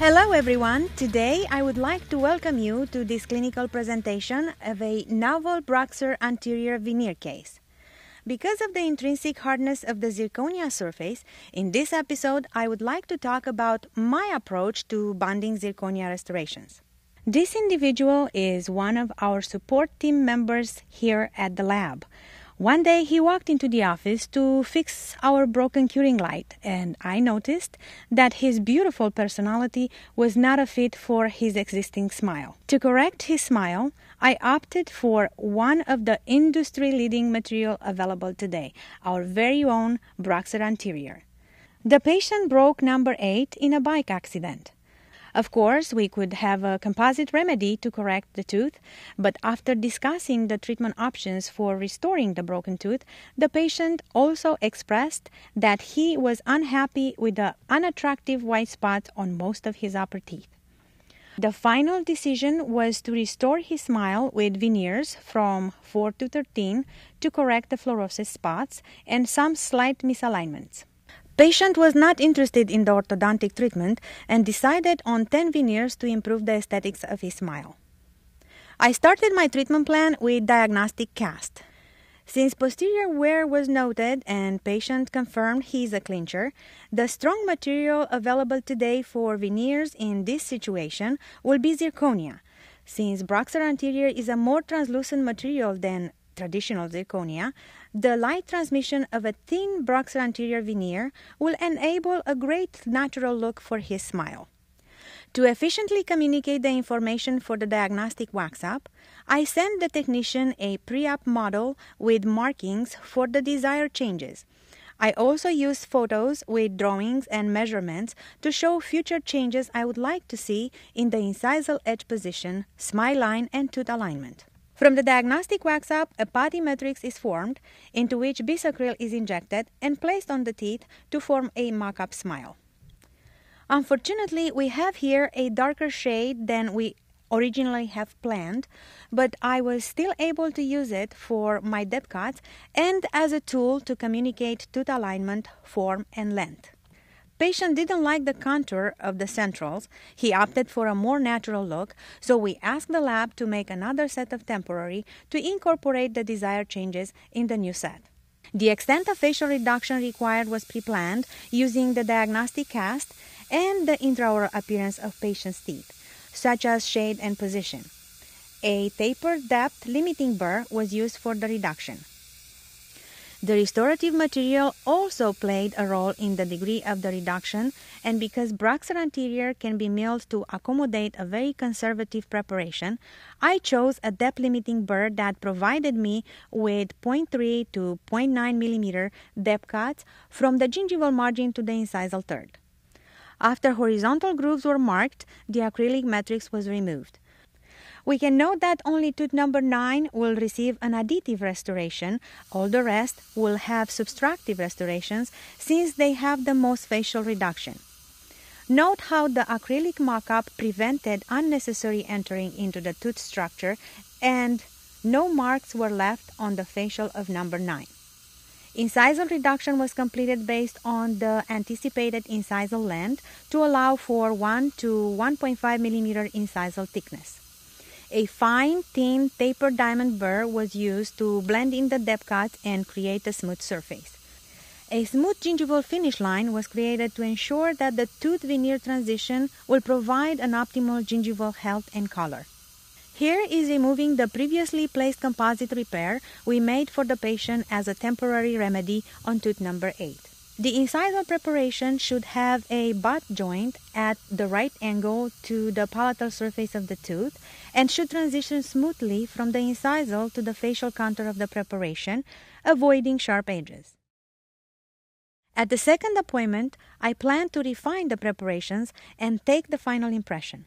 Hello everyone. Today I would like to welcome you to this clinical presentation of a novel BruxZir anterior veneer case. Because of the intrinsic hardness of the zirconia surface, in this episode I would like to talk about my approach to bonding zirconia restorations. This individual is one of our support team members here at the lab. One day he walked into the office to fix our broken curing light, and I noticed that his beautiful personality was not a fit for his existing smile. To correct his smile, I opted for one of the industry leading material available today, our very own BruxZir Anterior. The patient broke number 8 in a bike accident. Of course, we could have a composite remedy to correct the tooth, but after discussing the treatment options for restoring the broken tooth, the patient also expressed that he was unhappy with the unattractive white spots on most of his upper teeth. The final decision was to restore his smile with veneers from 4 to 13 to correct the fluorosis spots and some slight misalignments. Patient was not interested in the orthodontic treatment and decided on 10 veneers to improve the aesthetics of his smile. I started my treatment plan with diagnostic cast. Since posterior wear was noted and patient confirmed he is a clincher, the strong material available today for veneers in this situation will be zirconia. Since BruxZir anterior is a more translucent material than traditional zirconia, the light transmission of a thin BruxZir anterior veneer will enable a great natural look for his smile. To efficiently communicate the information for the diagnostic wax up, I send the technician a pre op model with markings for the desired changes. I also use photos with drawings and measurements to show future changes I would like to see in the incisal edge position, smile line, and tooth alignment. From the diagnostic wax up, a putty matrix is formed into which bisacryl is injected and placed on the teeth to form a mock-up smile. Unfortunately, we have here a darker shade than we originally have planned, but I was still able to use it for my depth cuts and as a tool to communicate tooth alignment, form, and length. Patient didn't like the contour of the centrals. He opted for a more natural look, so we asked the lab to make another set of temporary to incorporate the desired changes in the new set. The extent of facial reduction required was pre-planned using the diagnostic cast and the intraoral appearance of patient's teeth, such as shade and position. A tapered depth limiting burr was used for the reduction. The restorative material also played a role in the degree of the reduction, and because BruxZir anterior can be milled to accommodate a very conservative preparation, I chose a depth limiting burr that provided me with 0.3 to 0.9 millimeter depth cuts from the gingival margin to the incisal third. After horizontal grooves were marked, the acrylic matrix was removed. We can note that only tooth number 9 will receive an additive restoration. All the rest will have subtractive restorations since they have the most facial reduction. Note how the acrylic mock-up prevented unnecessary entering into the tooth structure and no marks were left on the facial of number 9. Incisal reduction was completed based on the anticipated incisal length to allow for 1 to 1.5 mm incisal thickness. A fine, thin, tapered diamond burr was used to blend in the depth cuts and create a smooth surface. A smooth gingival finish line was created to ensure that the tooth veneer transition will provide an optimal gingival health and color. Here is removing the previously placed composite repair we made for the patient as a temporary remedy on tooth number 8. The incisal preparation should have a butt joint at the right angle to the palatal surface of the tooth and should transition smoothly from the incisal to the facial contour of the preparation, avoiding sharp edges. At the second appointment, I plan to refine the preparations and take the final impression.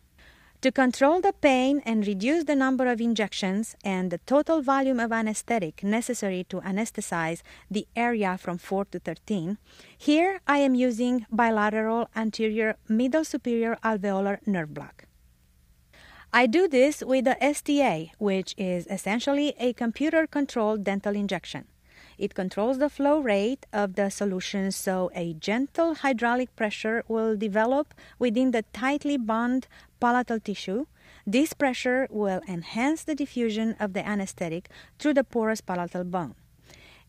To control the pain and reduce the number of injections and the total volume of anesthetic necessary to anesthetize the area from 4 to 13, here I am using bilateral anterior middle superior alveolar nerve block. I do this with the STA, which is essentially a computer controlled dental injection. It controls the flow rate of the solution so a gentle hydraulic pressure will develop within the tightly bound palatal tissue. This pressure will enhance the diffusion of the anesthetic through the porous palatal bone.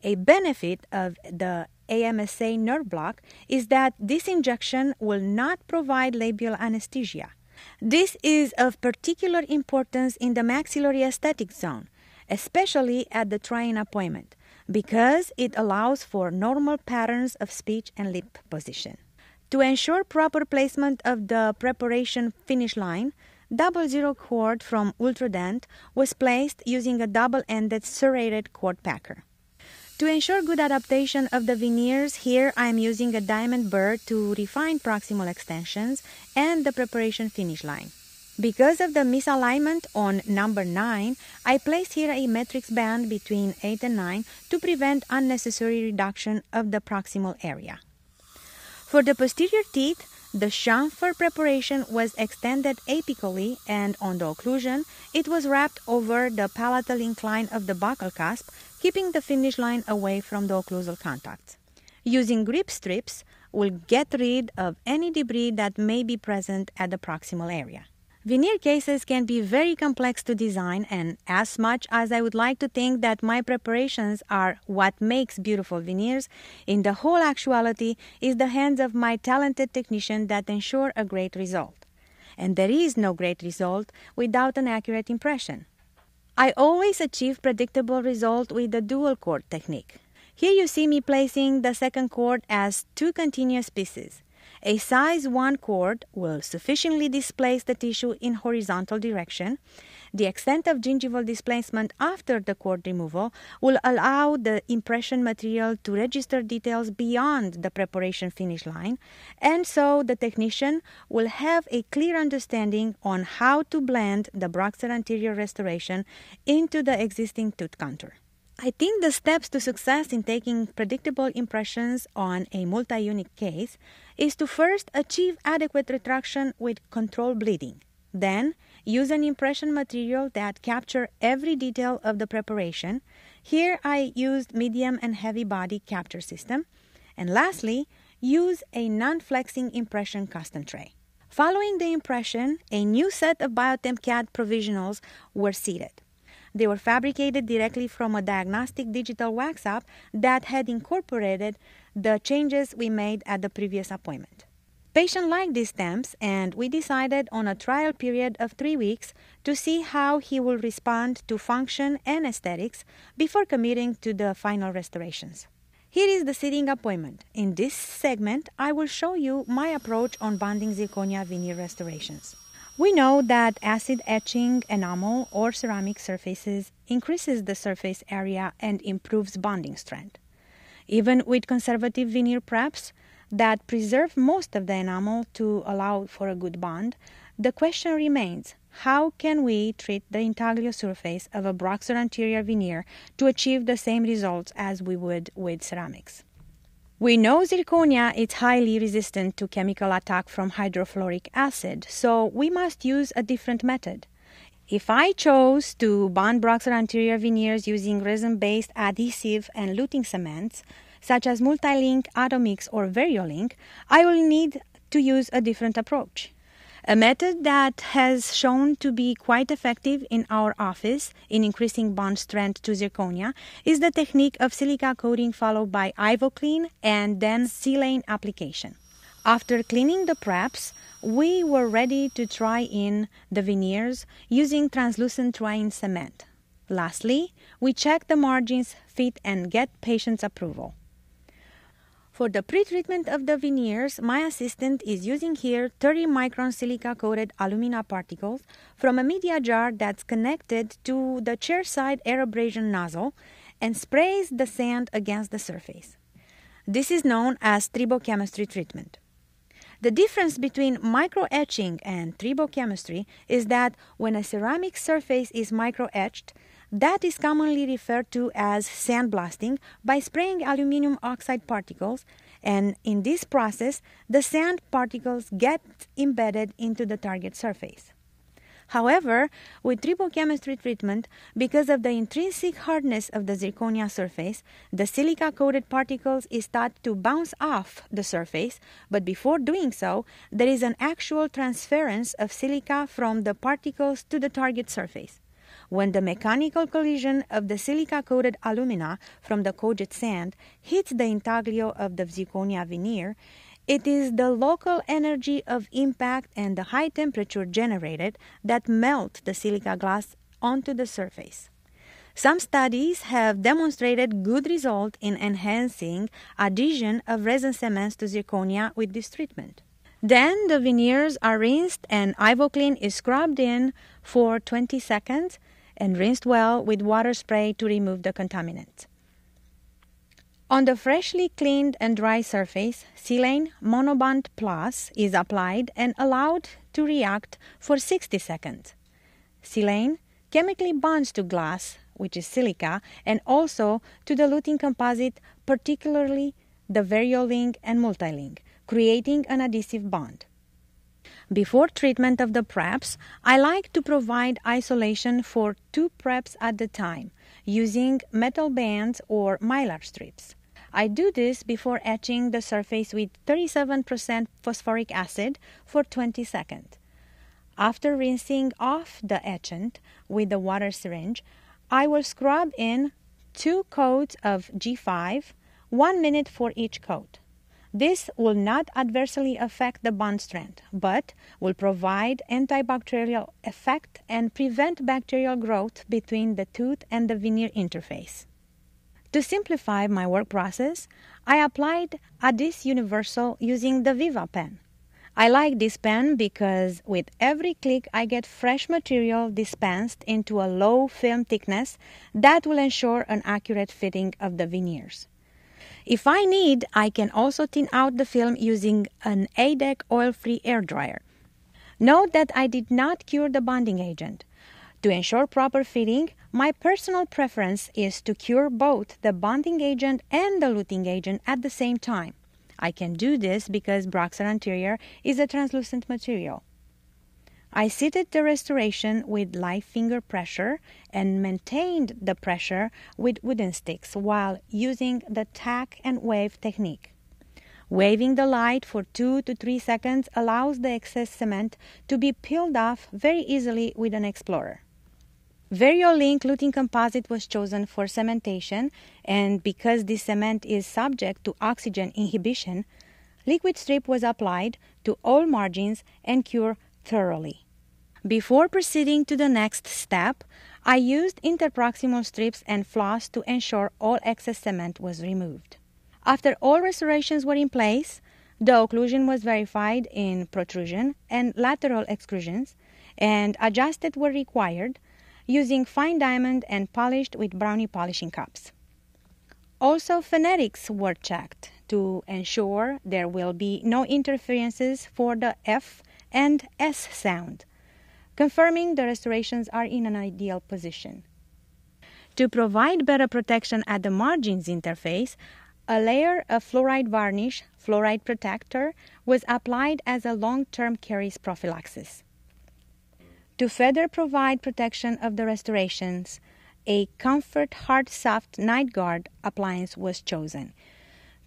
A benefit of the AMSA nerve block is that this injection will not provide labial anesthesia. This is of particular importance in the maxillary aesthetic zone, especially at the try-in appointment, because it allows for normal patterns of speech and lip position. To ensure proper placement of the preparation finish line, double zero cord from Ultradent was placed using a double-ended serrated cord packer. To ensure good adaptation of the veneers, here I am using a diamond burr to refine proximal extensions and the preparation finish line. Because of the misalignment on number 9, I placed here a matrix band between 8 and 9 to prevent unnecessary reduction of the proximal area. For the posterior teeth, the chamfer preparation was extended apically and on the occlusion, it was wrapped over the palatal incline of the buccal cusp keeping the finish line away from the occlusal contacts. Using grip strips will get rid of any debris that may be present at the proximal area. Veneer cases can be very complex to design, and as much as I would like to think that my preparations are what makes beautiful veneers, in the whole actuality is the hands of my talented technician that ensure a great result. And there is no great result without an accurate impression. I always achieve predictable result with the dual cord technique. Here you see me placing the second cord as two continuous pieces. A size 1 cord will sufficiently displace the tissue in horizontal direction the extent of gingival displacement after the cord removal will allow the impression material to register details beyond the preparation finish line, and so the technician will have a clear understanding on how to blend the BruxZir anterior restoration into the existing tooth contour. I think the steps to success in taking predictable impressions on a multi-unit case is to first achieve adequate retraction with controlled bleeding. Then, use an impression material that capture every detail of the preparation. Here I used medium and heavy body capture system. And lastly, use a non-flexing impression custom tray. Following the impression, a new set of Biotemp CAD provisionals were seated. They were fabricated directly from a diagnostic digital wax up that had incorporated the changes we made at the previous appointment. Patient liked these stamps, and we decided on a trial period of three weeks to see how he will respond to function and aesthetics before committing to the final restorations. Here is the sitting appointment. In this segment, I will show you my approach on bonding zirconia veneer restorations. We know that acid etching enamel or ceramic surfaces increases the surface area and improves bonding strength. Even with conservative veneer preps, that preserve most of the enamel to allow for a good bond, the question remains how can we treat the intaglio surface of a BruxZir anterior veneer to achieve the same results as we would with ceramics? We know zirconia is highly resistant to chemical attack from hydrofluoric acid, so we must use a different method. If I chose to bond BruxZir anterior veneers using resin-based adhesive and luting cements, such as Multilink, Automix, or Variolink, I will need to use a different approach. A method that has shown to be quite effective in our office in increasing bond strength to zirconia is the technique of silica coating followed by IvoClean and then silane application. After cleaning the preps, we were ready to try in the veneers using translucent try-in cement. Lastly, we check the margins, fit, and get patient's approval. For the pre-treatment of the veneers, my assistant is using here 30 micron silica coated alumina particles from a media jar that's connected to the chairside air abrasion nozzle and sprays the sand against the surface. This is known as tribochemistry treatment. The difference between microetching and tribochemistry is that when a ceramic surface is microetched, that is commonly referred to as sandblasting by spraying aluminum oxide particles, and in this process, the sand particles get embedded into the target surface. However, with tribochemistry treatment, because of the intrinsic hardness of the zirconia surface, the silica coated particles is thought to bounce off the surface, but before doing so, there is an actual transference of silica from the particles to the target surface. When the mechanical collision of the silica coated alumina from the coated sand hits the intaglio of the zirconia veneer, it is the local energy of impact and the high temperature generated that melt the silica glass onto the surface. Some studies have demonstrated good result in enhancing adhesion of resin cements to zirconia with this treatment. Then the veneers are rinsed and Ivoclean is scrubbed in for 20 seconds and rinsed well with water spray to remove the contaminants. On the freshly cleaned and dry surface, silane monobond plus is applied and allowed to react for 60 seconds. Silane chemically bonds to glass, which is silica, and also to the luting composite, particularly the variolink and Multilink, creating an adhesive bond. Before treatment of the preps, I like to provide isolation for two preps at a time using metal bands or mylar strips. I do this before etching the surface with 37% phosphoric acid for 20 seconds. After rinsing off the etchant with the water syringe, I will scrub in two coats of G5, one minute for each coat. This will not adversely affect the bond strength, but will provide antibacterial effect and prevent bacterial growth between the tooth and the veneer interface. To simplify my work process, I applied Adhese Universal using the Viva pen. I like this pen because with every click I get fresh material dispensed into a low film thickness that will ensure an accurate fitting of the veneers. If I need, I can also thin out the film using an ADEC oil-free air dryer. Note that I did not cure the bonding agent. To ensure proper fitting, my personal preference is to cure both the bonding agent and the luting agent at the same time. I can do this because BruxZir Anterior is a translucent material. I seated the restoration with light finger pressure and maintained the pressure with wooden sticks while using the tack and wave technique. Waving the light for 2 to 3 seconds allows the excess cement to be peeled off very easily with an explorer. Variolink luting composite was chosen for cementation, and because this cement is subject to oxygen inhibition, liquid strip was applied to all margins and cured thoroughly. Before proceeding to the next step, I used interproximal strips and floss to ensure all excess cement was removed. After all restorations were in place, the occlusion was verified in protrusion and lateral excursions, and adjusted were required using fine diamond and polished with brownie polishing cups. Also, phonetics were checked to ensure there will be no interferences for the F and S sound confirming the restorations are in an ideal position. To provide better protection at the margins interface, a layer of fluoride varnish, fluoride protector, was applied as a long-term caries prophylaxis. To further provide protection of the restorations, a Comfort Hard Soft Night Guard appliance was chosen.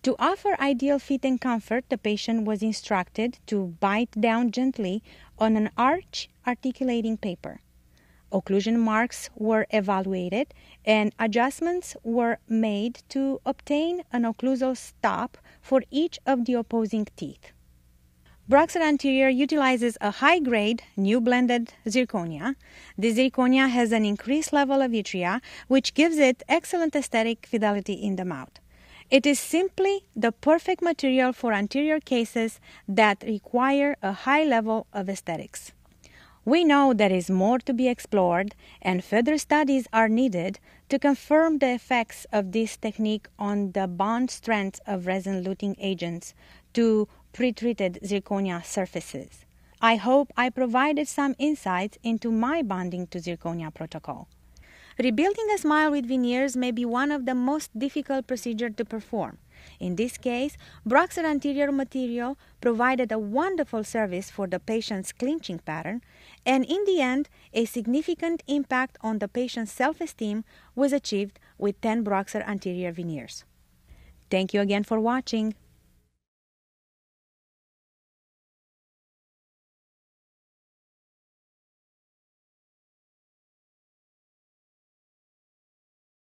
To offer ideal fit and comfort, the patient was instructed to bite down gently on an arch articulating paper. Occlusion marks were evaluated and adjustments were made to obtain an occlusal stop for each of the opposing teeth. BruxZir Anterior utilizes a high grade, new blended zirconia. The zirconia has an increased level of yttria, which gives it excellent aesthetic fidelity in the mouth. It is simply the perfect material for anterior cases that require a high level of aesthetics. We know there is more to be explored, and further studies are needed to confirm the effects of this technique on the bond strength of resin luting agents to pre-treated zirconia surfaces. I hope I provided some insights into my bonding to zirconia protocol. Rebuilding a smile with veneers may be one of the most difficult procedures to perform. In this case, BruxZir anterior material provided a wonderful service for the patient's clinching pattern, And in the end, a significant impact on the patient's self-esteem was achieved with 10 BruxZir anterior veneers. Thank you again for watching.